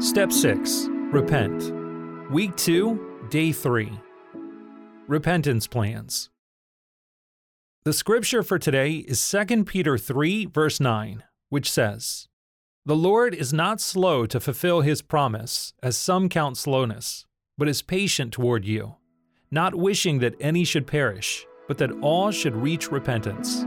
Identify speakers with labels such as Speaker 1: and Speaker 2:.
Speaker 1: Step 6 Repent. Week 2, Day 3. Repentance Plans. The scripture for today is 2 Peter 3, verse 9, which says, The Lord is not slow to fulfill his promise, as some count slowness, but is patient toward you, not wishing that any should perish, but that all should reach repentance.